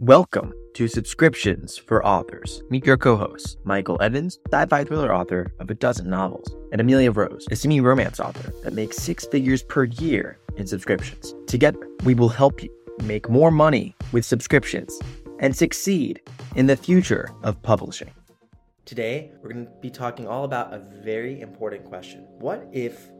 Welcome to Subscriptions for Authors. Meet your co hosts, Michael Evans, sci fi thriller author of a dozen novels, and Emilia Rose, a semi romance author that makes six figures per year in subscriptions. Together, we will help you make more money with subscriptions and succeed in the future of publishing. Today, we're going to be talking all about a very important question What if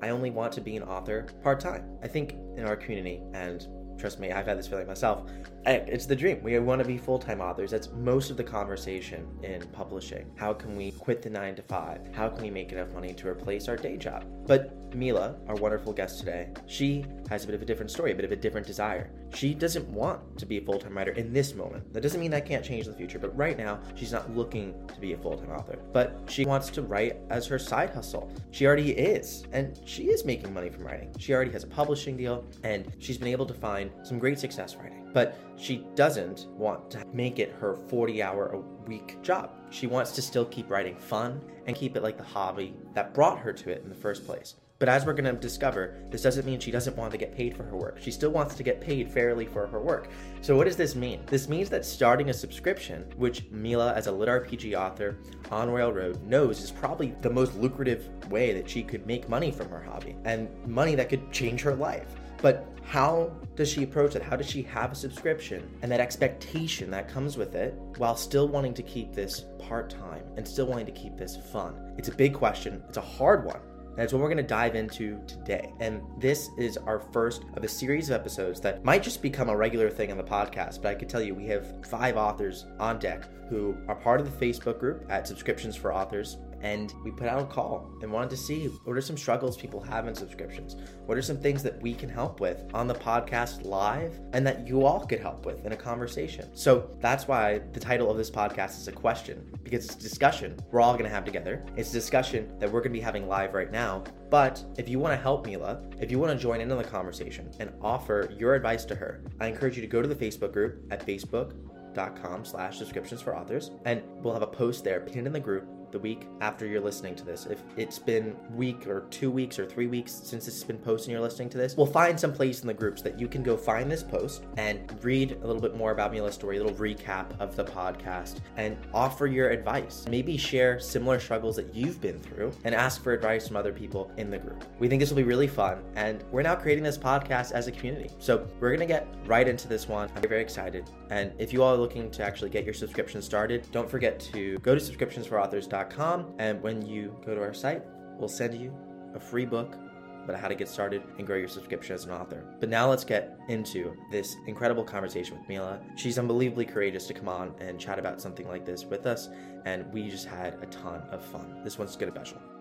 I only want to be an author part time? I think in our community, and trust me, I've had this feeling myself. It's the dream. We want to be full time authors. That's most of the conversation in publishing. How can we quit the nine to five? How can we make enough money to replace our day job? But Mila, our wonderful guest today, she has a bit of a different story, a bit of a different desire. She doesn't want to be a full time writer in this moment. That doesn't mean that can't change in the future, but right now, she's not looking to be a full time author. But she wants to write as her side hustle. She already is, and she is making money from writing. She already has a publishing deal, and she's been able to find some great success writing. But she doesn't want to make it her 40 hour a week job. She wants to still keep writing fun and keep it like the hobby that brought her to it in the first place. But as we're going to discover, this doesn't mean she doesn't want to get paid for her work. She still wants to get paid fairly for her work. So, what does this mean? This means that starting a subscription, which Mila, as a lit RPG author on Royal Road, knows is probably the most lucrative way that she could make money from her hobby and money that could change her life. But how does she approach it? How does she have a subscription and that expectation that comes with it while still wanting to keep this part time and still wanting to keep this fun? It's a big question. It's a hard one. And that's what we're going to dive into today. And this is our first of a series of episodes that might just become a regular thing on the podcast. But I can tell you, we have five authors on deck who are part of the Facebook group at Subscriptions for Authors and we put out a call and wanted to see what are some struggles people have in subscriptions? What are some things that we can help with on the podcast live and that you all could help with in a conversation? So that's why the title of this podcast is a question because it's a discussion we're all going to have together. It's a discussion that we're going to be having live right now. But if you want to help Mila, if you want to join in on the conversation and offer your advice to her, I encourage you to go to the Facebook group at facebook.com slash subscriptions for authors and we'll have a post there pinned in the group the week after you're listening to this. If it's been week or two weeks or three weeks since this has been posted and you're listening to this, we'll find some place in the groups that you can go find this post and read a little bit more about Mila's story, a little recap of the podcast, and offer your advice. Maybe share similar struggles that you've been through and ask for advice from other people in the group. We think this will be really fun, and we're now creating this podcast as a community. So we're gonna get right into this one. I'm very excited. And if you all are looking to actually get your subscription started, don't forget to go to subscriptionsforauthors.com and when you go to our site, we'll send you a free book about how to get started and grow your subscription as an author. But now let's get into this incredible conversation with Mila. She's unbelievably courageous to come on and chat about something like this with us, and we just had a ton of fun. This one's gonna be special.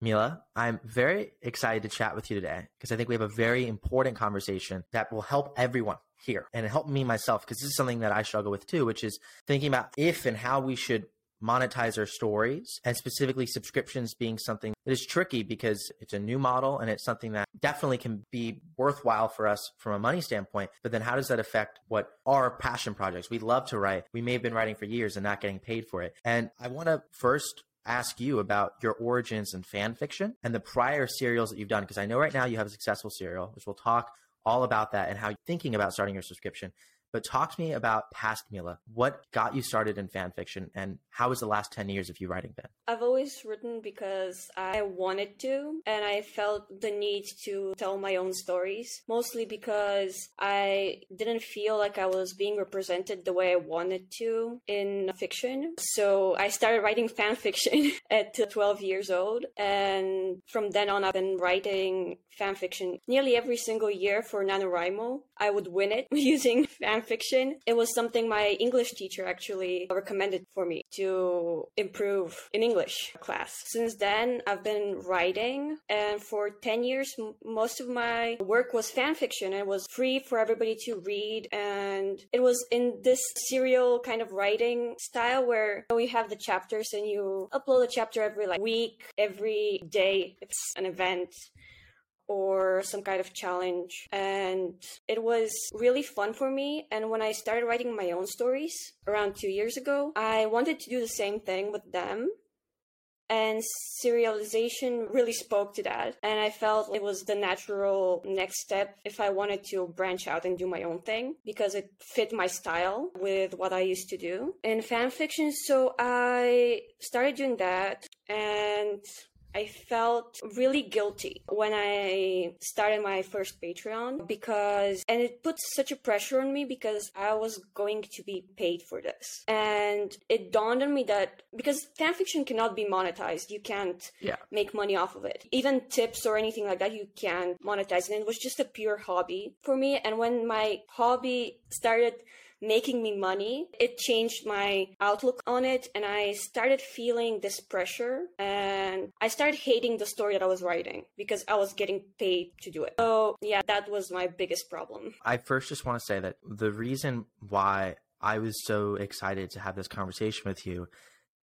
Mila, I'm very excited to chat with you today because I think we have a very important conversation that will help everyone here and help me myself because this is something that I struggle with too, which is thinking about if and how we should monetize our stories and specifically subscriptions being something that is tricky because it's a new model and it's something that definitely can be worthwhile for us from a money standpoint. But then how does that affect what our passion projects? We love to write. We may have been writing for years and not getting paid for it. And I want to first ask you about your origins in fan fiction and the prior serials that you've done because I know right now you have a successful serial, which we'll talk all about that and how you're thinking about starting your subscription. But talk to me about past Mila. What got you started in fan fiction and how was the last 10 years of you writing been? I've always written because I wanted to and I felt the need to tell my own stories, mostly because I didn't feel like I was being represented the way I wanted to in fiction. So I started writing fan fiction at 12 years old and from then on I've been writing fan fiction nearly every single year for NaNoWriMo. I would win it using fan fan fiction. It was something my English teacher actually recommended for me to improve in English class. Since then, I've been writing, and for 10 years, m- most of my work was fan fiction. It was free for everybody to read, and it was in this serial kind of writing style where you have the chapters and you upload a chapter every like week, every day. It's an event or some kind of challenge. And it was really fun for me. And when I started writing my own stories around two years ago, I wanted to do the same thing with them. And serialization really spoke to that. And I felt it was the natural next step if I wanted to branch out and do my own thing because it fit my style with what I used to do in fan fiction. So I started doing that and I felt really guilty when I started my first Patreon because, and it put such a pressure on me because I was going to be paid for this. And it dawned on me that because fanfiction cannot be monetized, you can't yeah. make money off of it. Even tips or anything like that, you can't monetize. And it was just a pure hobby for me. And when my hobby started making me money, it changed my outlook on it. And I started feeling this pressure and I started hating the story that I was writing because I was getting paid to do it. So, yeah, that was my biggest problem. I first just want to say that the reason why I was so excited to have this conversation with you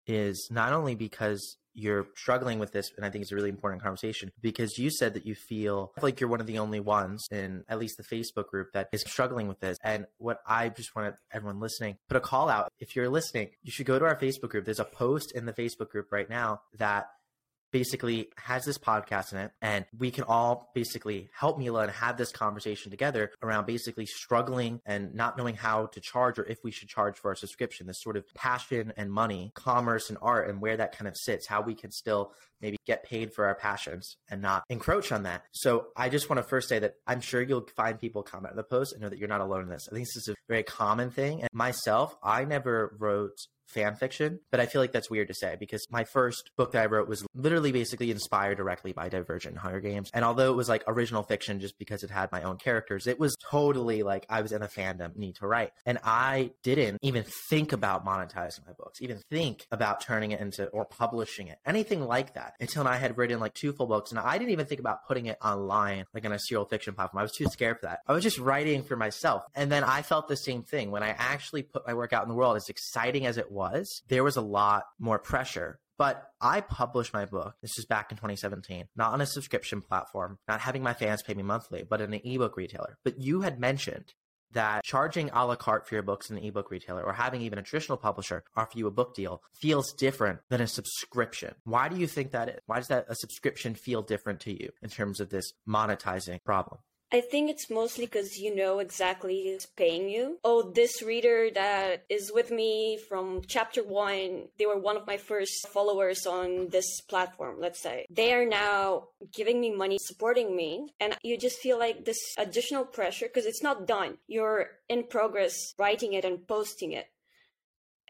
is not only because you're struggling with this, and I think it's a really important conversation because you said that you feel like you're one of the only ones in at least the Facebook group that is struggling with this. And what I just want everyone listening put a call out. If you're listening, you should go to our Facebook group. There's a post in the Facebook group right now that basically has this podcast in it and we can all basically help Mila and have this conversation together around basically struggling and not knowing how to charge or if we should charge for our subscription. This sort of passion and money commerce and art and where that kind of sits how we can still maybe get paid for our passions and not encroach on that. So i just want to first say that i'm sure you'll find people comment on the post and know that you're not alone in this. I think this is a very common thing. And myself i never wrote fan fiction, but I feel like that's weird to say because my first book that I wrote was literally basically inspired directly by Divergent Hunger Games. And although it was like original fiction just because it had my own characters, it was totally like I was in a fandom need to write. And I didn't even think about monetizing my books, even think about turning it into or publishing it, anything like that until I had written like two full books. And I didn't even think about putting it online, like on a serial fiction platform. I was too scared for that. I was just writing for myself. And then I felt the same thing when I actually put my work out in the world, as exciting as it was was, there was a lot more pressure. But I published my book. This is back in 2017, not on a subscription platform, not having my fans pay me monthly, but in an ebook retailer. But you had mentioned that charging a la carte for your books in an ebook retailer or having even a traditional publisher offer you a book deal feels different than a subscription. Why do you think that is? Why does that a subscription feel different to you in terms of this monetizing problem? I think it's mostly because you know exactly who's paying you. Oh, this reader that is with me from chapter one, they were one of my first followers on this platform, let's say. They are now giving me money, supporting me. And you just feel like this additional pressure because it's not done. You're in progress writing it and posting it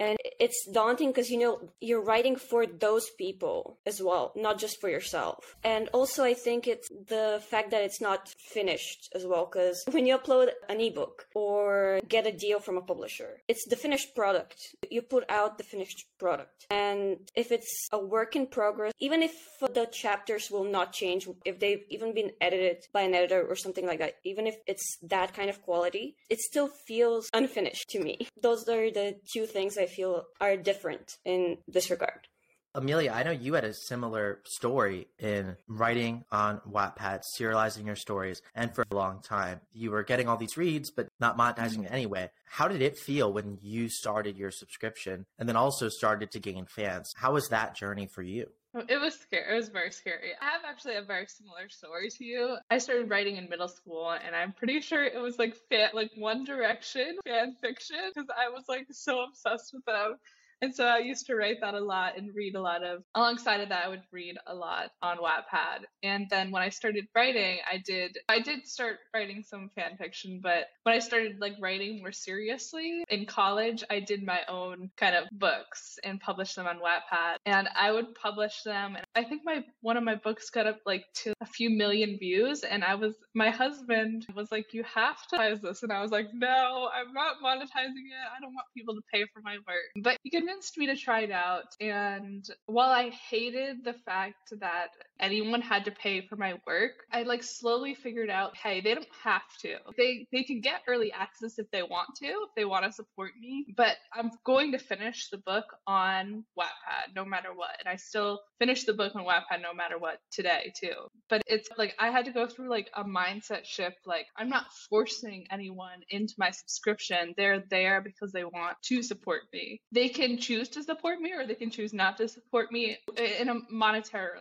and it's daunting because you know you're writing for those people as well not just for yourself. And also i think it's the fact that it's not finished as well because when you upload an ebook or get a deal from a publisher it's the finished product. You put out the finished product. And if it's a work in progress even if the chapters will not change if they've even been edited by an editor or something like that even if it's that kind of quality it still feels unfinished to me. Those are the two things I feel are different in this regard. Emilia, I know you had a similar story in writing on Wattpad, serializing your stories, and for a long time. You were getting all these reads, but not monetizing it mm-hmm. anyway. How did it feel when you started your subscription and then also started to gain fans? How was that journey for you? It was scary. It was very scary. I have actually a very similar story to you. I started writing in middle school, and I'm pretty sure it was like fan, like One Direction fan fiction because I was like so obsessed with them. And so I used to write that a lot and read a lot of, alongside of that, I would read a lot on Wattpad. And then when I started writing, I did, I did start writing some fan fiction, but when I started like writing more seriously in college, I did my own kind of books and published them on Wattpad. And I would publish them. And I think my, one of my books got up like to a few million views. And I was, my husband was like, you have to monetize this. And I was like, no, I'm not monetizing it. I don't want people to pay for my work. But he convinced me to try it out. And while I hated the fact that anyone had to pay for my work, I like slowly figured out, hey, they don't have to. They they can get early access if they want to, if they want to support me. But I'm going to finish the book on Wattpad no matter what. And I still finish the book on Wattpad no matter what today too. But it's like I had to go through like a mindset shift. Like I'm not forcing anyone into my subscription. They're there because they want to support me. They can choose to support me or they can choose not to support me in a monetary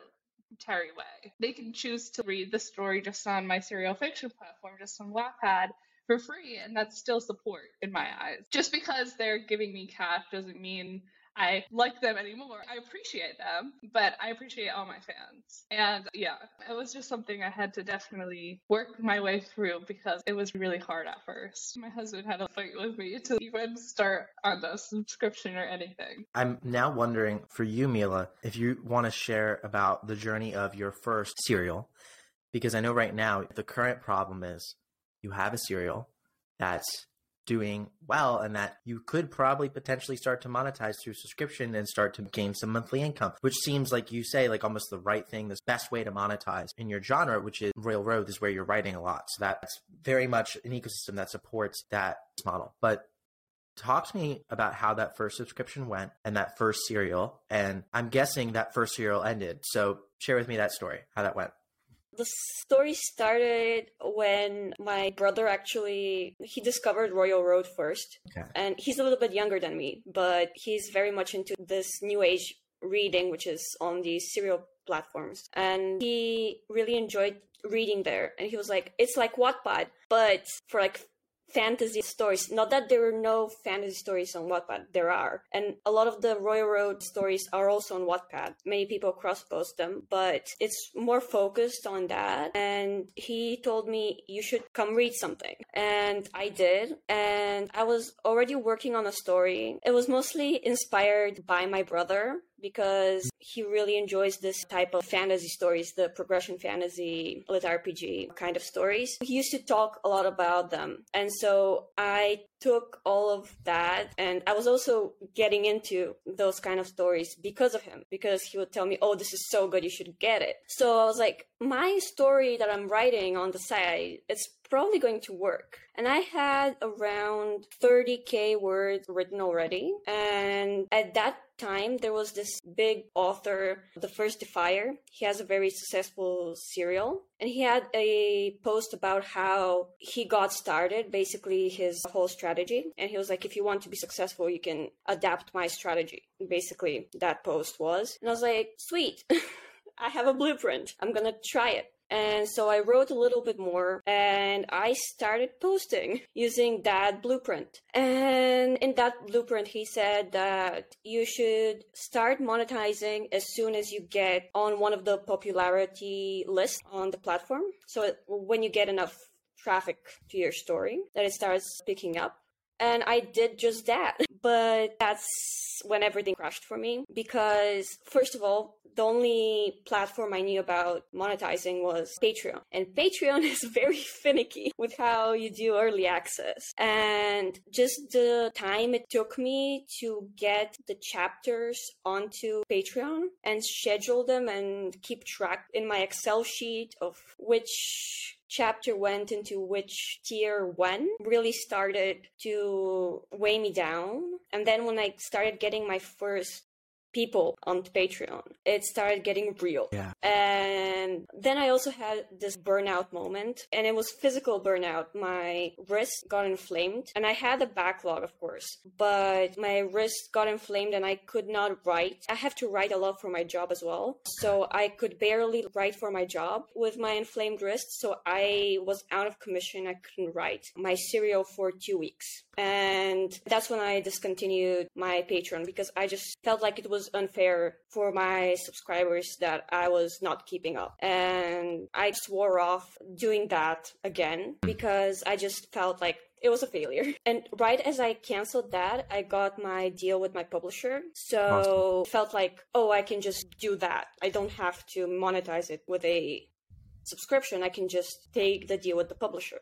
way. They can choose to read the story just on my serial fiction platform, just on Wattpad for free, and that's still support in my eyes. Just because they're giving me cash doesn't mean I like them anymore. I appreciate them, but I appreciate all my fans. And yeah, it was just something I had to definitely work my way through because it was really hard at first. My husband had a fight with me to even start on the subscription or anything. I'm now wondering for you, Mila, if you want to share about the journey of your first serial, because I know right now the current problem is you have a serial that's doing well and that you could probably potentially start to monetize through subscription and start to gain some monthly income, which seems like you say like almost the right thing, the best way to monetize in your genre, which is Royal Road is where you're writing a lot. So that's very much an ecosystem that supports that model. But talk to me about how that first subscription went and that first serial. And I'm guessing that first serial ended. So share with me that story, how that went. The story started when my brother actually he discovered Royal Road first. Okay. And he's a little bit younger than me, but he's very much into this new age reading which is on these serial platforms. And he really enjoyed reading there and he was like it's like Wattpad but for like fantasy stories. Not that there are no fantasy stories on Wattpad, there are. And a lot of the Royal Road stories are also on Wattpad. Many people cross post them, but it's more focused on that. And he told me, you should come read something. And I did. And I was already working on a story. It was mostly inspired by my brother because he really enjoys this type of fantasy stories, the progression fantasy, lit RPG kind of stories. He used to talk a lot about them. And so I took all of that and I was also getting into those kind of stories because of him, because he would tell me, Oh, this is so good, you should get it. So I was like, my story that I'm writing on the side, it's probably going to work. And I had around 30k words written already. And at that time, there was this big author, The First Defier. He has a very successful serial. And he had a post about how he got started, basically his whole strategy. And he was like, if you want to be successful, you can adapt my strategy. Basically, that post was. And I was like, sweet. I have a blueprint. I'm gonna try it. And so I wrote a little bit more and I started posting using that blueprint. And in that blueprint, he said that you should start monetizing as soon as you get on one of the popularity lists on the platform. So when you get enough traffic to your story, that it starts picking up. And I did just that. But that's when everything crashed for me because, first of all, the only platform I knew about monetizing was Patreon. And Patreon is very finicky with how you do early access. And just the time it took me to get the chapters onto Patreon and schedule them and keep track in my Excel sheet of which chapter went into which tier one really started to weigh me down. And then when I started getting my first people on Patreon. It started getting real. Yeah. And then I also had this burnout moment, and it was physical burnout. My wrist got inflamed, and I had a backlog, of course, but my wrist got inflamed and I could not write. I have to write a lot for my job as well. So I could barely write for my job with my inflamed wrist. So I was out of commission. I couldn't write my serial for two weeks. And that's when I discontinued my Patreon because I just felt like it was unfair for my subscribers that I was not keeping up. And I swore off doing that again hmm. because I just felt like it was a failure. And right as I canceled that, I got my deal with my publisher. So awesome. felt like, oh, I can just do that. I don't have to monetize it with a subscription. I can just take the deal with the publisher.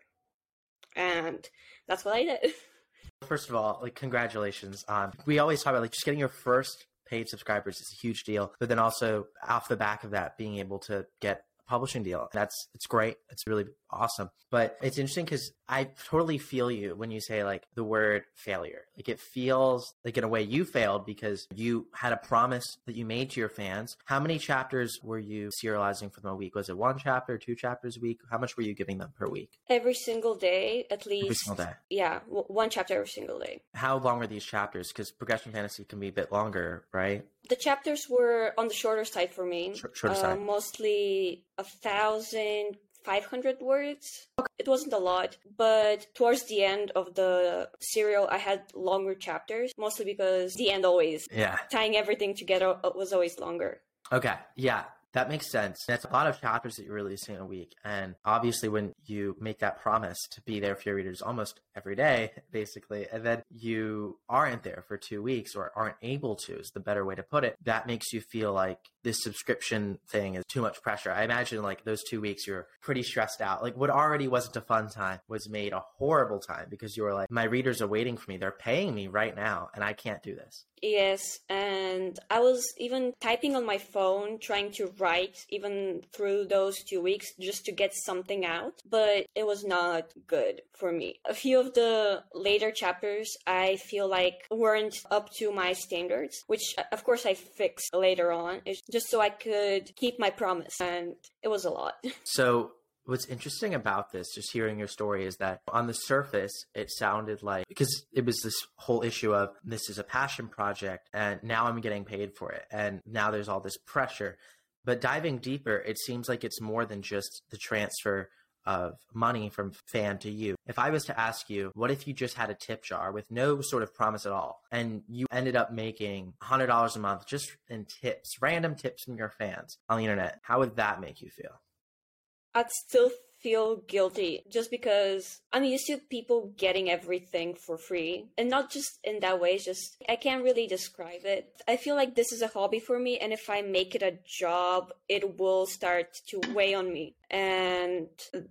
And that's what I did. First of all, like congratulations. Um, we always talk about like just getting your first paid subscribers is a huge deal. But then also off the back of that, being able to get a publishing deal. That's it's great. It's really awesome. But it's interesting because I totally feel you when you say like the word failure. Like it feels like in a way you failed because you had a promise that you made to your fans. How many chapters were you serializing for them a week? Was it one chapter, two chapters a week? How much were you giving them per week? Every single day, at least. Every single day. Yeah, w- one chapter every single day. How long are these chapters? Because progression fantasy can be a bit longer, right? The chapters were on the shorter side for me. Sh- shorter uh, side. Mostly a thousand 500 words. It wasn't a lot, but towards the end of the serial, I had longer chapters, mostly because the end always, Yeah. tying everything together uh, was always longer. Okay. Yeah. That makes sense. That's a lot of chapters that you're releasing in a week. And obviously, when you make that promise to be there for your readers almost every day, basically, and then you aren't there for two weeks or aren't able to, is the better way to put it, that makes you feel like this subscription thing is too much pressure. I imagine like those two weeks, you're pretty stressed out. Like what already wasn't a fun time was made a horrible time because you were like, my readers are waiting for me. They're paying me right now, and I can't do this. Yes, and I was even typing on my phone, trying to write even through those two weeks just to get something out, but it was not good for me. A few of the later chapters I feel like weren't up to my standards, which of course I fixed later on, it's just so I could keep my promise, and it was a lot. So what's interesting about this, just hearing your story, is that on the surface, it sounded like because it was this whole issue of this is a passion project and now I'm getting paid for it. And now there's all this pressure. But diving deeper, it seems like it's more than just the transfer of money from fan to you. If I was to ask you, what if you just had a tip jar with no sort of promise at all, and you ended up making $100 a month just in tips, random tips from your fans on the internet, how would that make you feel? I'd still feel guilty just because I'm used to people getting everything for free. And not just in that way, it's just I can't really describe it. I feel like this is a hobby for me and if I make it a job, it will start to weigh on me. And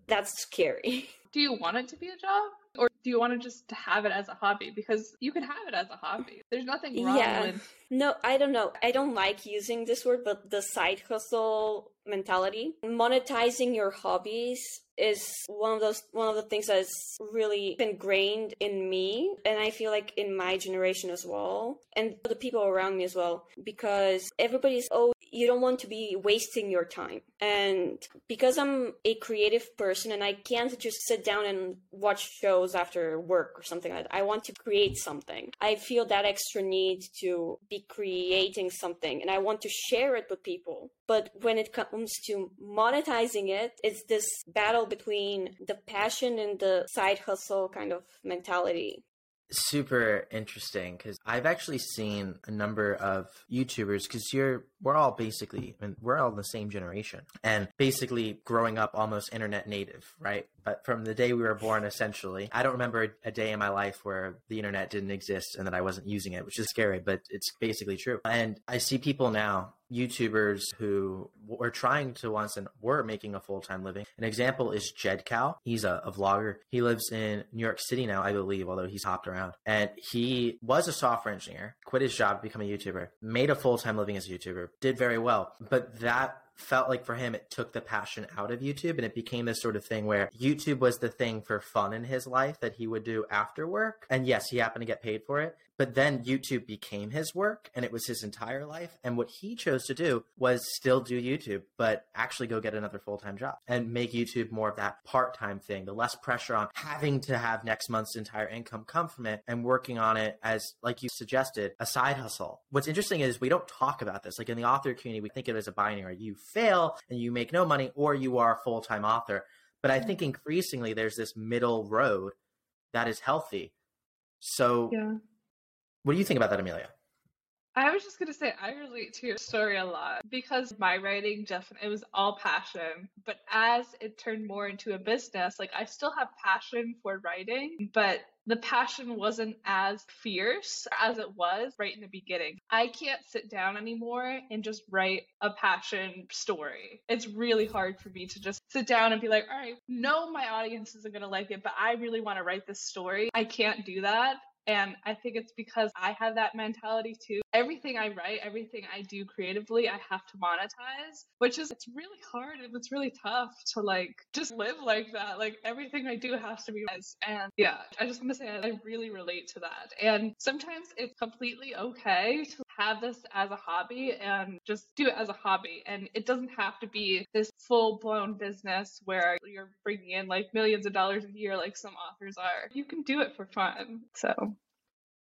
that's scary. Do you want it to be a job? Or do you want to just have it as a hobby? Because you can have it as a hobby. There's nothing wrong Yeah. with No, I don't know. I don't like using this word, but the side hustle mentality, monetizing your hobbies is one of those one of the things that's really ingrained in me and I feel like in my generation as well and the people around me as well because everybody's oh you don't want to be wasting your time. And because I'm a creative person and I can't just sit down and watch shows after work or something like that I want to create something. I feel that extra need to be creating something and I want to share it with people but when it comes to monetizing it it's this battle between the passion and the side hustle kind of mentality super interesting because I've actually seen a number of YouTubers because you're we're all basically I mean, we're all the same generation and basically growing up almost internet native, right? But from the day we were born, essentially, I don't remember a, a day in my life where the internet didn't exist and that I wasn't using it, which is scary, but it's basically true. And I see people now YouTubers who were trying to once and were making a full time living. An example is Jed Cow. He's a, a vlogger. He lives in New York City now, I believe, although he's hopped around. And he was a software engineer, quit his job to become a YouTuber, made a full time living as a YouTuber, did very well. But that felt like for him it took the passion out of YouTube and it became this sort of thing where YouTube was the thing for fun in his life that he would do after work. And yes, he happened to get paid for it, but then YouTube became his work and it was his entire life. And what he chose to do was still do YouTube, but actually go get another full time job and make YouTube more of that part time thing, the less pressure on having to have next month's entire income come from it and working on it as, like you suggested, a side hustle. What's interesting is we don't talk about this. Like in the author community, we think of it as a binary. You fail and you make no money, or you are a full time author. But I think mm-hmm. increasingly there's this middle road that is healthy. So, Yeah. What do you think about that, Emilia? I was just gonna say I relate to your story a lot because my writing definitely it was all passion, but as it turned more into a business, like I still have passion for writing, but the passion wasn't as fierce as it was right in the beginning. I can't sit down anymore and just write a passion story. It's really hard for me to just sit down and be like, all right, no, my audience isn't gonna like it, but I really want to write this story. I can't do that And I think it's because I have that mentality too. Everything I write, everything I do creatively, I have to monetize, which is, it's really hard and it's really tough to like just live like that. Like everything I do has to be monetized. And yeah, I just want to say I really relate to that. And sometimes it's completely okay to have this as a hobby and just do it as a hobby. And it doesn't have to be this full blown business where you're bringing in like millions of dollars a year, like some authors are. You can do it for fun. So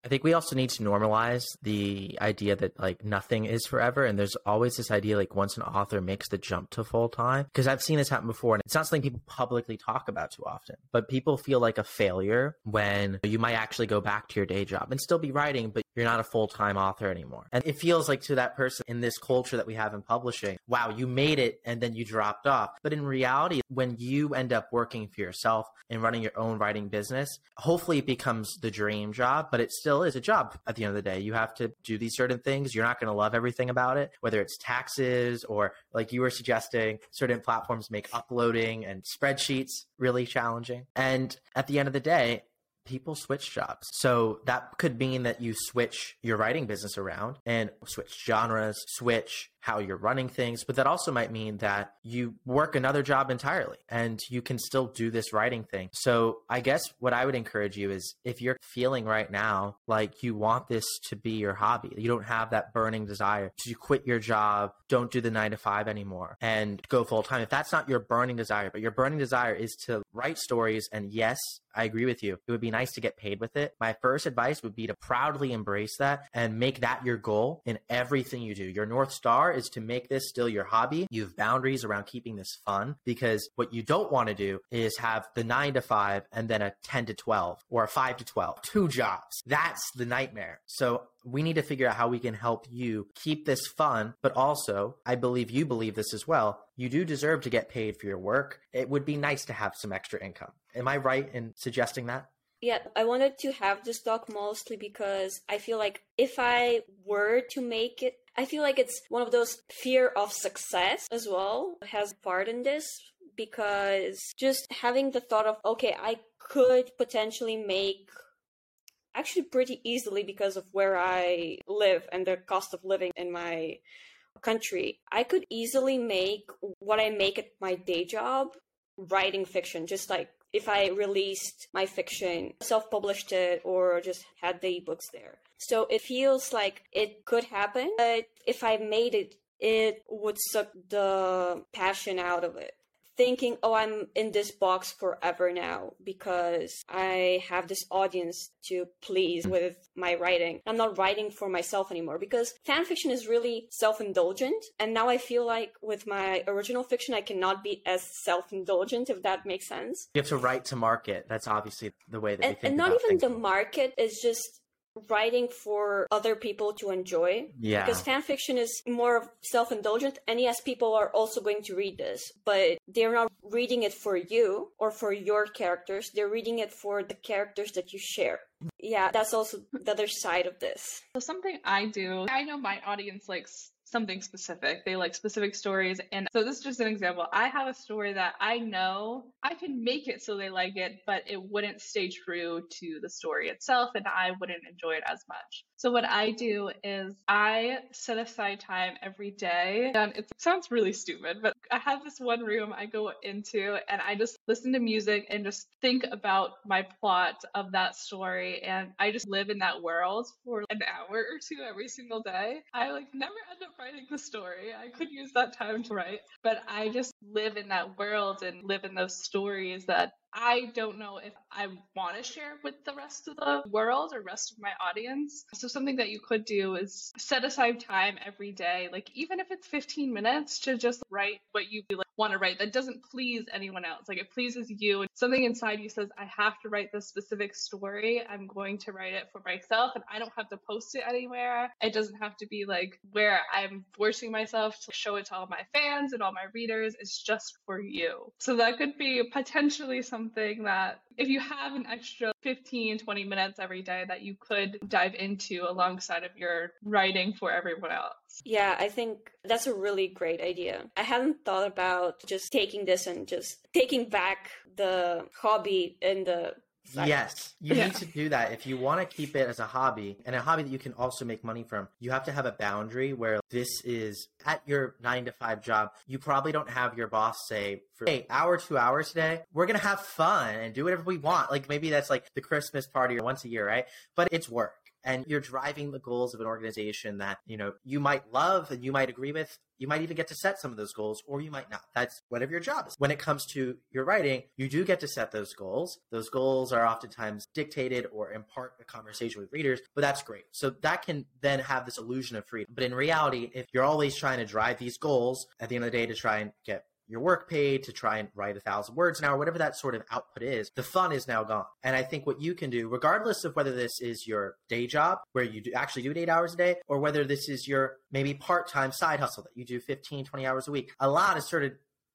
I think we also need to normalize the idea that like nothing is forever. And there's always this idea like once an author makes the jump to full time, because I've seen this happen before and it's not something people publicly talk about too often, but people feel like a failure when you might actually go back to your day job and still be writing, but you're not a full time author anymore. And it feels like to that person in this culture that we have in publishing, wow, you made it and then you dropped off. But in reality, when you end up working for yourself and running your own writing business, hopefully it becomes the dream job, but it still is a job at the end of the day. You have to do these certain things. You're not going to love everything about it, whether it's taxes or like you were suggesting, certain platforms make uploading and spreadsheets really challenging. And at the end of the day, people switch jobs. So that could mean that you switch your writing business around and switch genres, switch how you're running things, but that also might mean that you work another job entirely and you can still do this writing thing. So I guess what I would encourage you is if you're feeling right now like you want this to be your hobby, you don't have that burning desire to quit your job, don't do the nine to five anymore and go full time. If that's not your burning desire, but your burning desire is to write stories and yes, I agree with you. It would be nice to get paid with it. My first advice would be to proudly embrace that and make that your goal in everything you do. Your North Star is to make this still your hobby. You have boundaries around keeping this fun because what you don't want to do is have the nine to five and then a 10 to 12 or a five to 12, two jobs. That's the nightmare. So we need to figure out how we can help you keep this fun, but also, I believe you believe this as well. You do deserve to get paid for your work. It would be nice to have some extra income. Am I right in suggesting that? Yeah, I wanted to have this talk mostly because I feel like if I were to make it, I feel like it's one of those fear of success as well has part in this because just having the thought of, okay, I could potentially make actually pretty easily because of where I live and the cost of living in my country. I could easily make what I make at my day job writing fiction, just like if I released my fiction, self published it, or just had the ebooks there. So it feels like it could happen, but if I made it, it would suck the passion out of it thinking, oh, I'm in this box forever now because I have this audience to please with my writing. I'm not writing for myself anymore because fan fiction is really self indulgent. And now I feel like with my original fiction, I cannot be as self indulgent, if that makes sense. You have to write to market. That's obviously the way that and, And not even the market is just writing for other people to enjoy. Yeah. Because fan fiction is more self indulgent, and yes, people are also going to read this, but they're not reading it for you or for your characters. They're reading it for the characters that you share. Yeah, that's also the other side of this. So, something I do, I know my audience likes something specific. They like specific stories. And so this is just an example. I have a story that I know I can make it so they like it, but it wouldn't stay true to the story itself and I wouldn't enjoy it as much. So what I do is I set aside time every day. And it sounds really stupid, but I have this one room I go into and I just listen to music and just think about my plot of that story and I just live in that world for an hour or two every single day. I like never end up writing the story. I could use that time to write, but I just live in that world and live in those stories that I don't know if I want to share with the rest of the world or rest of my audience. So something that you could do is set aside time every day, like even if it's 15 minutes to just write what you like, want to write that doesn't please anyone else. Like it pleases you. And something inside you says, I have to write this specific story. I'm going to write it for myself and I don't have to post it anywhere. It doesn't have to be like where I'm forcing myself to show it to all my fans and all my readers. It's just for you. So that could be potentially something something that if you have an extra 15, 20 minutes every day that you could dive into alongside of your writing for everyone else. Yeah, I think that's a really great idea. I hadn't thought about just taking this and just taking back the hobby and the Yes, you yeah. need to do that if you want to keep it as a hobby and a hobby that you can also make money from. You have to have a boundary where this is at your nine to five job. You probably don't have your boss say, for hey, hour, two hours today, we're going to have fun and do whatever we want. Like maybe that's like the Christmas party or once a year, right? But it's work and you're driving the goals of an organization that you know you might love and you might agree with you might even get to set some of those goals or you might not. That's whatever your job is when it comes to your writing you do get to set those goals. Those goals are oftentimes dictated or impart a conversation with readers but that's great. So that can then have this illusion of freedom. But in reality if you're always trying to drive these goals at the end of the day to try and get your work paid to try and write a thousand words an hour, whatever that sort of output is, the fun is now gone. And I think what you can do, regardless of whether this is your day job where you do actually do it eight hours a day, or whether this is your maybe part time side hustle that you do 15, 20 hours a week, a lot of sort of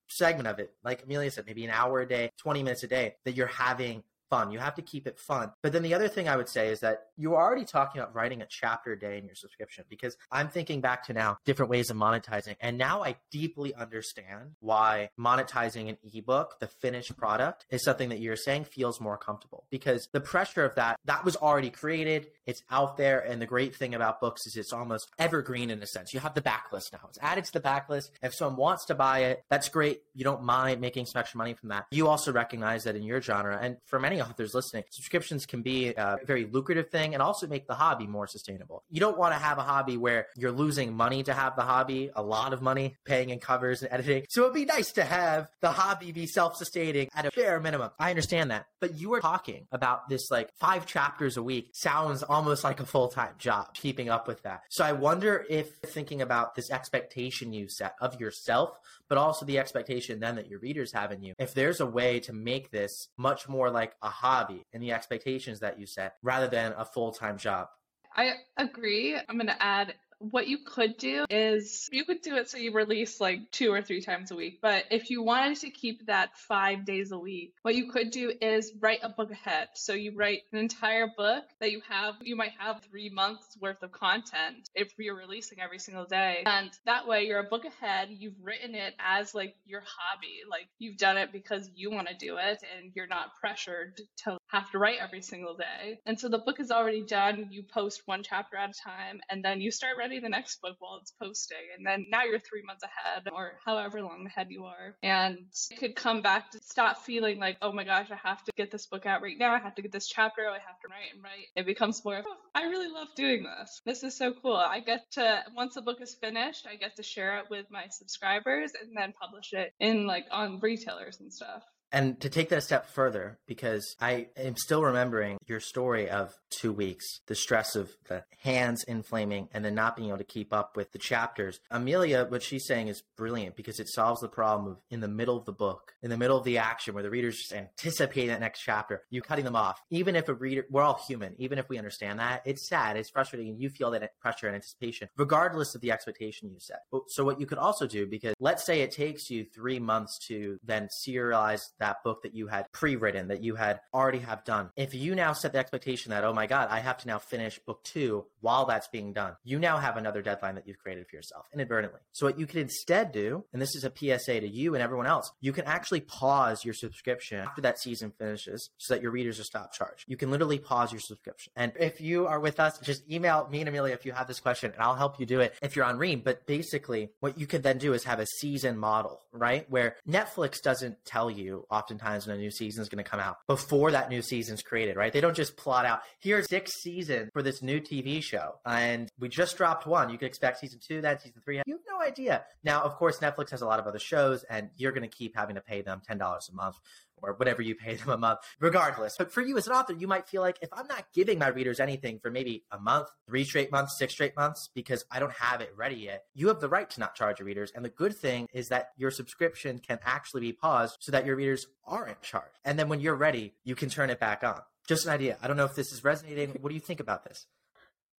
segment of it, like Emilia said, maybe an hour a day, 20 minutes a day that you're having fun. You have to keep it fun. But then the other thing I would say is that you are already talking about writing a chapter a day in your subscription because I'm thinking back to now different ways of monetizing. And now I deeply understand why monetizing an ebook, the finished product, is something that you're saying feels more comfortable because the pressure of that, that was already created. It's out there. And the great thing about books is it's almost evergreen in a sense. You have the backlist now. It's added to the backlist. If someone wants to buy it, that's great. You don't mind making some extra money from that. You also recognize that in your genre and for many authors listening, subscriptions can be a very lucrative thing and also make the hobby more sustainable. You don't want to have a hobby where you're losing money to have the hobby, a lot of money paying in covers and editing. So it'd be nice to have the hobby be self sustaining at a bare minimum. I understand that. But you are talking about this like five chapters a week sounds almost like a full time job, keeping up with that. So I wonder if thinking about this expectation you set of yourself, but also the expectation then that your readers have in you, if there's a way to make this much more like a hobby and the expectations that you set rather than a full time job. I agree. I'm going to add what you could do is you could do it so you release like two or three times a week. But if you wanted to keep that five days a week, what you could do is write a book ahead. So you write an entire book that you have, you might have three months worth of content if you're releasing every single day. And that way you're a book ahead. You've written it as like your hobby. Like you've done it because you want to do it and you're not pressured to have to write every single day. And so the book is already done. You post one chapter at a time and then you start writing the next book while it's posting. And then now you're three months ahead or however long ahead you are. And you could come back to stop feeling like, oh my gosh, I have to get this book out right now. I have to get this chapter. I have to write and write. It becomes more oh, I really love doing this. This is so cool. I get to, once the book is finished, I get to share it with my subscribers and then publish it in like on retailers and stuff. And to take that a step further, because I am still remembering your story of two weeks, the stress of the hands inflaming and then not being able to keep up with the chapters. Emilia, what she's saying is brilliant because it solves the problem of in the middle of the book, in the middle of the action where the reader's just anticipating that next chapter, you cutting them off. Even if a reader, we're all human, even if we understand that, it's sad, it's frustrating, and you feel that pressure and anticipation, regardless of the expectation you set. So, what you could also do, because let's say it takes you three months to then serialize book that you had pre-written that you had already have done. If you now set the expectation that oh my god i have to now finish book two while that's being done you now have another deadline that you've created for yourself inadvertently. So what you can instead do and this is a psa to you and everyone else you can actually pause your subscription after that season finishes so that your readers are stopped charge. You can literally pause your subscription. And if you are with us just email me and emilia if you have this question and i'll help you do it if you're on ream. But basically what you could then do is have a season model right? Where netflix doesn't tell you oftentimes when a new season is going to come out before that new season's created, right? They don't just plot out, here's six seasons for this new TV show. And we just dropped one. You can expect season two, then season three. You have no idea. Now, of course, Netflix has a lot of other shows and you're going to keep having to pay them $10 a month or whatever you pay them a month, regardless. But for you as an author, you might feel like if I'm not giving my readers anything for maybe a month, three straight months, six straight months, because I don't have it ready yet, you have the right to not charge your readers. And the good thing is that your subscription can actually be paused so that your readers aren't charged. And then when you're ready, you can turn it back on. Just an idea. I don't know if this is resonating. What do you think about this?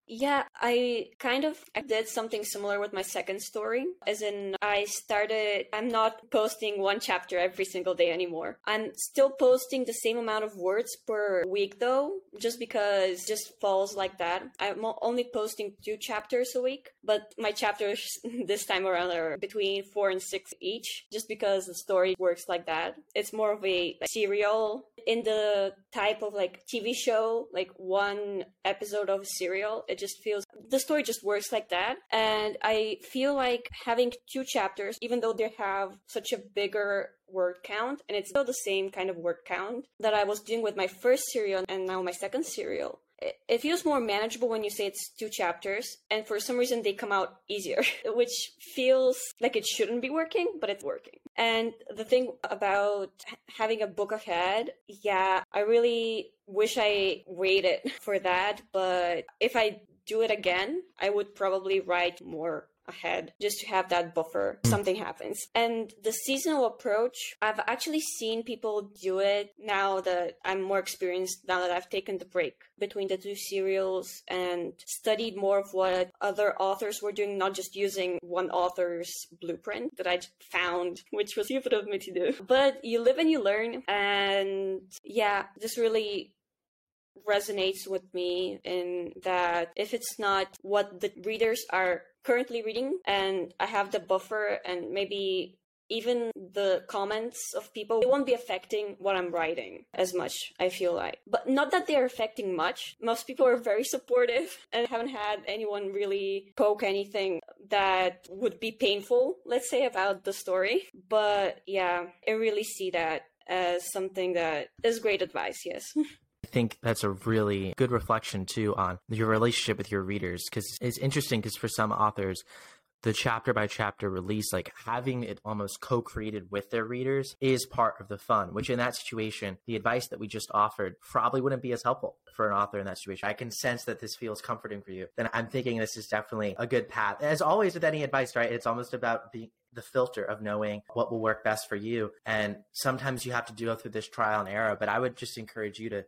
Yeah, I kind of did something similar with my second story. As in, I started, I'm not posting one chapter every single day anymore. I'm still posting the same amount of words per week though, just because just falls like that. I'm only posting two chapters a week, but my chapters this time around are between four and six each, just because the story works like that. It's more of a serial in the type of like TV show, like one episode of serial. It just feels the story just works like that. And I feel like having two chapters, even though they have such a bigger word count, and it's still the same kind of word count that I was doing with my first serial and now my second serial it feels more manageable when you say it's two chapters and for some reason they come out easier which feels like it shouldn't be working but it's working and the thing about having a book ahead yeah i really wish i waited for that but if i do it again i would probably write more ahead just to have that buffer mm. something happens and the seasonal approach i've actually seen people do it now that i'm more experienced now that i've taken the break between the two serials and studied more of what other authors were doing not just using one author's blueprint that i found which was stupid of me to do but you live and you learn and yeah this really resonates with me in that if it's not what the readers are currently reading and I have the buffer and maybe even the comments of people it won't be affecting what i'm writing as much i feel like. But not that they're affecting much. Most people are very supportive and haven't had anyone really poke anything that would be painful let's say about the story. But yeah i really see that as something that is great advice yes think that's a really good reflection too on your relationship with your readers because it's interesting because for some authors the chapter by chapter release, like having it almost co created with their readers, is part of the fun. Which, in that situation, the advice that we just offered probably wouldn't be as helpful for an author in that situation. I can sense that this feels comforting for you. Then I'm thinking this is definitely a good path. As always with any advice, right? It's almost about the the filter of knowing what will work best for you. And sometimes you have to go through this trial and error, but I would just encourage you to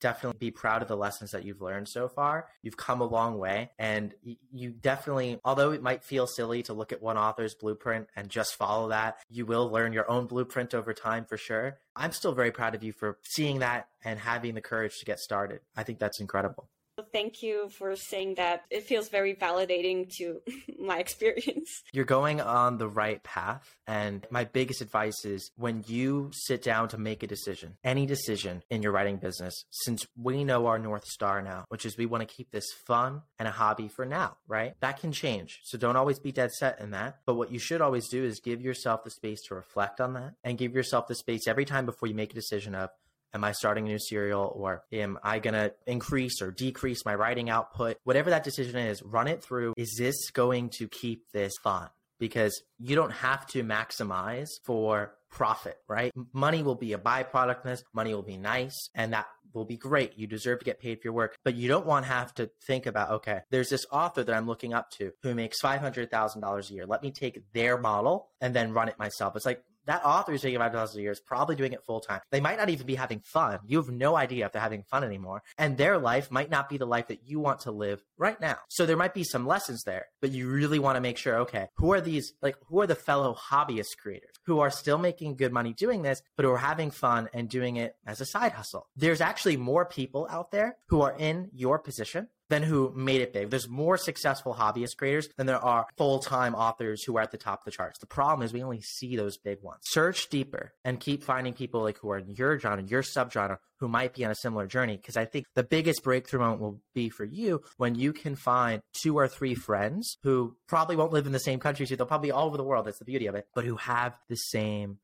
definitely be proud of the lessons that you've learned so far. You've come a long way and you definitely, although it might feel silly to look at one author's blueprint and just follow that, you will learn your own blueprint over time for sure. I'm still very proud of you for seeing that and having the courage to get started. I think that's incredible. Thank you for saying that. It feels very validating to my experience. You're going on the right path. And my biggest advice is when you sit down to make a decision, any decision in your writing business, since we know our North Star now, which is we want to keep this fun and a hobby for now, right? That can change. So don't always be dead set in that. But what you should always do is give yourself the space to reflect on that and give yourself the space every time before you make a decision of, Am I starting a new serial or am I going to increase or decrease my writing output? Whatever that decision is, run it through. Is this going to keep this fun? Because you don't have to maximize for profit, right? Money will be a byproduct this. Money will be nice and that will be great. You deserve to get paid for your work, but you don't want to have to think about, okay, there's this author that I'm looking up to who makes $500,000 a year. Let me take their model and then run it myself. It's like, that author is taking five dollars a year is probably doing it full time. They might not even be having fun. You have no idea if they're having fun anymore. And their life might not be the life that you want to live right now. So there might be some lessons there, but you really want to make sure, okay, who are these, like, who are the fellow hobbyist creators who are still making good money doing this, but who are having fun and doing it as a side hustle? There's actually more people out there who are in your position than who made it big. There's more successful hobbyist creators than there are full time authors who are at the top of the charts. The problem is we only see those big ones. Search deeper and keep finding people like who are in your genre, your subgenre, who might be on a similar journey. Because I think the biggest breakthrough moment will be for you when you can find two or three friends who probably won't live in the same country as you. They'll probably all over the world. That's the beauty of it, but who have the same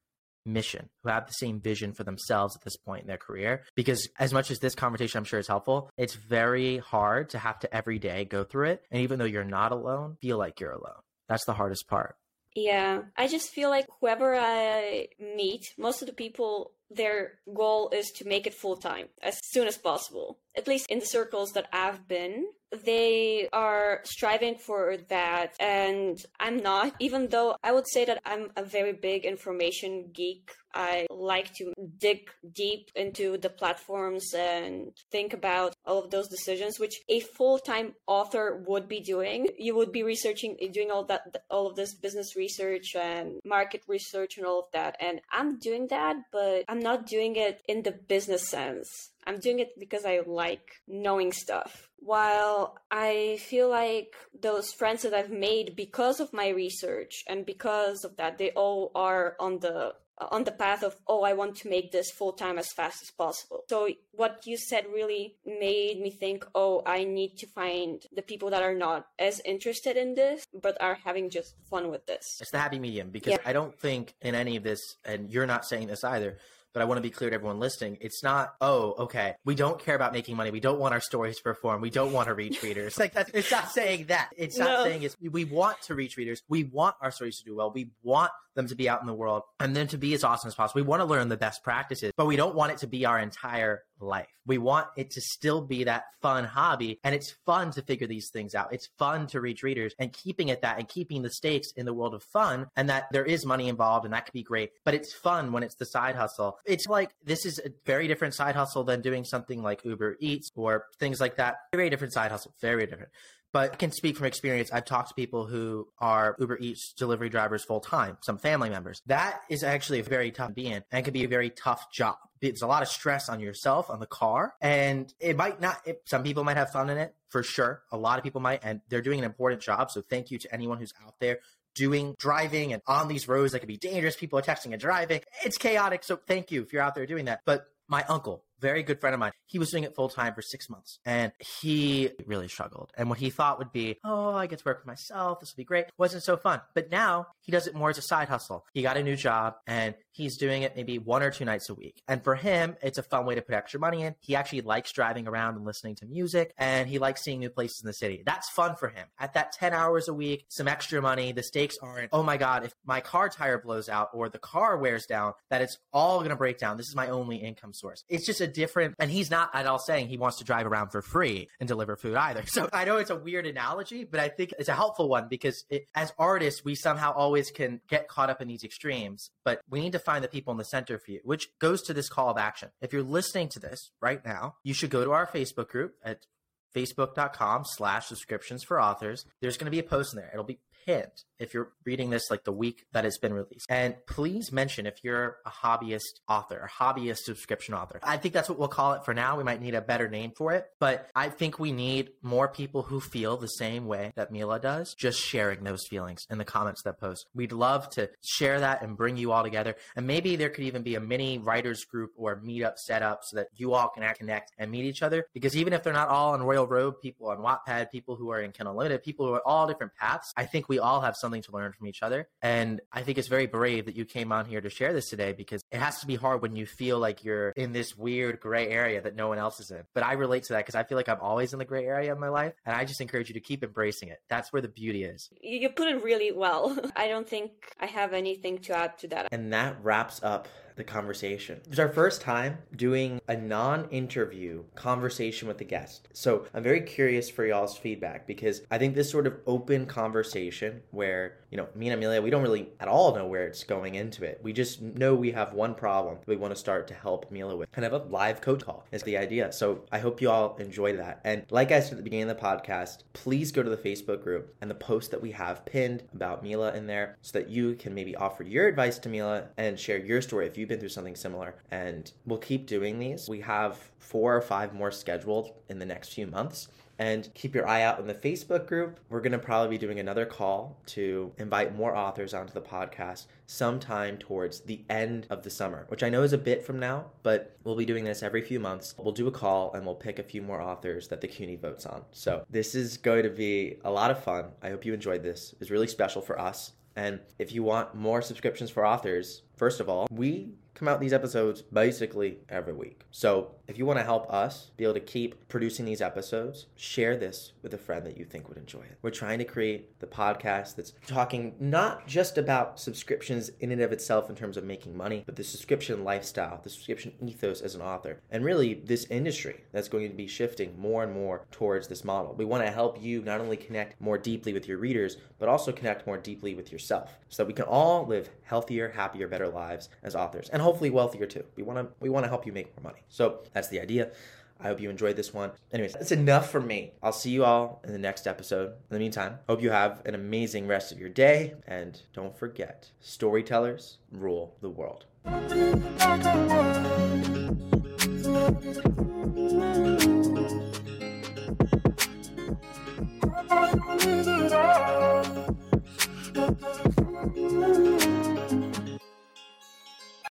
mission, who have the same vision for themselves at this point in their career. Because as much as this conversation I'm sure is helpful, it's very hard to have to every day go through it. And even though you're not alone, feel like you're alone. That's the hardest part. Yeah, I just feel like whoever I meet, most of the people, their goal is to make it full time as soon as possible. At least in the circles that I've been, they are striving for that and i'm not even though i would say that i'm a very big information geek I like to dig deep into the platforms and think about all of those decisions, which a full time author would be doing. You would be researching, doing all that, all of this business research and market research and all of that. And I'm doing that, but I'm not doing it in the business sense. I'm doing it because I like knowing stuff. While I feel like those friends that I've made because of my research and because of that, they all are on the on the path of oh i want to make this full time as fast as possible so what you said really made me think oh i need to find the people that are not as interested in this but are having just fun with this it's the happy medium because yeah. i don't think in any of this and you're not saying this either but I want to be clear to everyone listening. It's not, oh, okay, we don't care about making money. We don't want our stories to perform. We don't want to reach readers. Like that's, it's not saying that. It's not no. saying it's, we want to reach readers. We want our stories to do well. We want them to be out in the world and then to be as awesome as possible. We want to learn the best practices, but we don't want it to be our entire life. We want it to still be that fun hobby. And it's fun to figure these things out. It's fun to reach readers and keeping it that and keeping the stakes in the world of fun and that there is money involved and that could be great. But it's fun when it's the side hustle. It's like this is a very different side hustle than doing something like Uber Eats or things like that. Very different side hustle. Very different but I can speak from experience. I've talked to people who are Uber Eats delivery drivers full time, some family members. That is actually a very tough be in and can be a very tough job. It's a lot of stress on yourself, on the car, and it might not, it, some people might have fun in it for sure. A lot of people might, and they're doing an important job. So thank you to anyone who's out there doing driving and on these roads that can be dangerous. People are texting and driving. It's chaotic. So thank you if you're out there doing that. But my uncle, very good friend of mine, he was doing it full time for six months and he really struggled. And what he thought would be, oh, I get to work for myself. This will be great. Wasn't so fun. But now he does it more as a side hustle. He got a new job and he's doing it maybe one or two nights a week. And for him, it's a fun way to put extra money in. He actually likes driving around and listening to music and he likes seeing new places in the city. That's fun for him. At that 10 hours a week, some extra money, the stakes aren't, oh my God, if my car tire blows out or the car wears down, that it's all going to break down. This is my only income source. It's just a different, and he's not at all saying he wants to drive around for free and deliver food either. So I know it's a weird analogy, but I think it's a helpful one because it, as artists, we somehow always can get caught up in these extremes, but we need to find the people in the center for you, which goes to this call of action. If you're listening to this right now, you should go to our Facebook group at facebook.com slash subscriptions for authors. There's going to be a post in there. It'll be pinned if you're reading this like the week that it's been released. And please mention if you're a hobbyist author, a hobbyist subscription author. I think that's what we'll call it for now. We might need a better name for it, but I think we need more people who feel the same way that Mila does, just sharing those feelings in the comments that post. We'd love to share that and bring you all together. And maybe there could even be a mini writers group or meetup set up so that you all can connect and meet each other. Because even if they're not all on Royal Road, people on Wattpad, people who are in Kindle Unlimited, people who are all different paths, I think we all have something to learn from each other. And I think it's very brave that you came on here to share this today because it has to be hard when you feel like you're in this weird gray area that no one else is in. But I relate to that because I feel like I'm always in the gray area of my life. And I just encourage you to keep embracing it. That's where the beauty is. You put it really well. I don't think I have anything to add to that. And that wraps up the conversation. It was our first time doing a non interview conversation with the guest. So I'm very curious for y'all's feedback because I think this sort of open conversation where, you know, me and Emilia, we don't really at all know where it's going into it. We just know we have one problem we want to start to help Mila with. Kind of a live coach call is the idea. So I hope you all enjoy that. And like I said at the beginning of the podcast, please go to the Facebook group and the post that we have pinned about Mila in there so that you can maybe offer your advice to Mila and share your story if you you've been through something similar. And we'll keep doing these. We have four or five more scheduled in the next few months. And keep your eye out in the Facebook group. We're going to probably be doing another call to invite more authors onto the podcast sometime towards the end of the summer, which I know is a bit from now, but we'll be doing this every few months. We'll do a call and we'll pick a few more authors that the CUNY votes on. So this is going to be a lot of fun. I hope you enjoyed this. It was really special for us. And if you want more subscriptions for authors, first of all, we come out these episodes basically every week. So if you want to help us be able to keep producing these episodes, share this with a friend that you think would enjoy it. We're trying to create the podcast that's talking not just about subscriptions in and of itself in terms of making money, but the subscription lifestyle, the subscription ethos as an author, and really this industry that's going to be shifting more and more towards this model. We want to help you not only connect more deeply with your readers, but also connect more deeply with yourself so that we can all live healthier, happier, better lives as authors and hopefully wealthier too. We want to we want to help you make more money. So that's the idea. I hope you enjoyed this one. Anyways, that's enough for me. I'll see you all in the next episode. In the meantime, hope you have an amazing rest of your day. And don't forget, storytellers rule the world.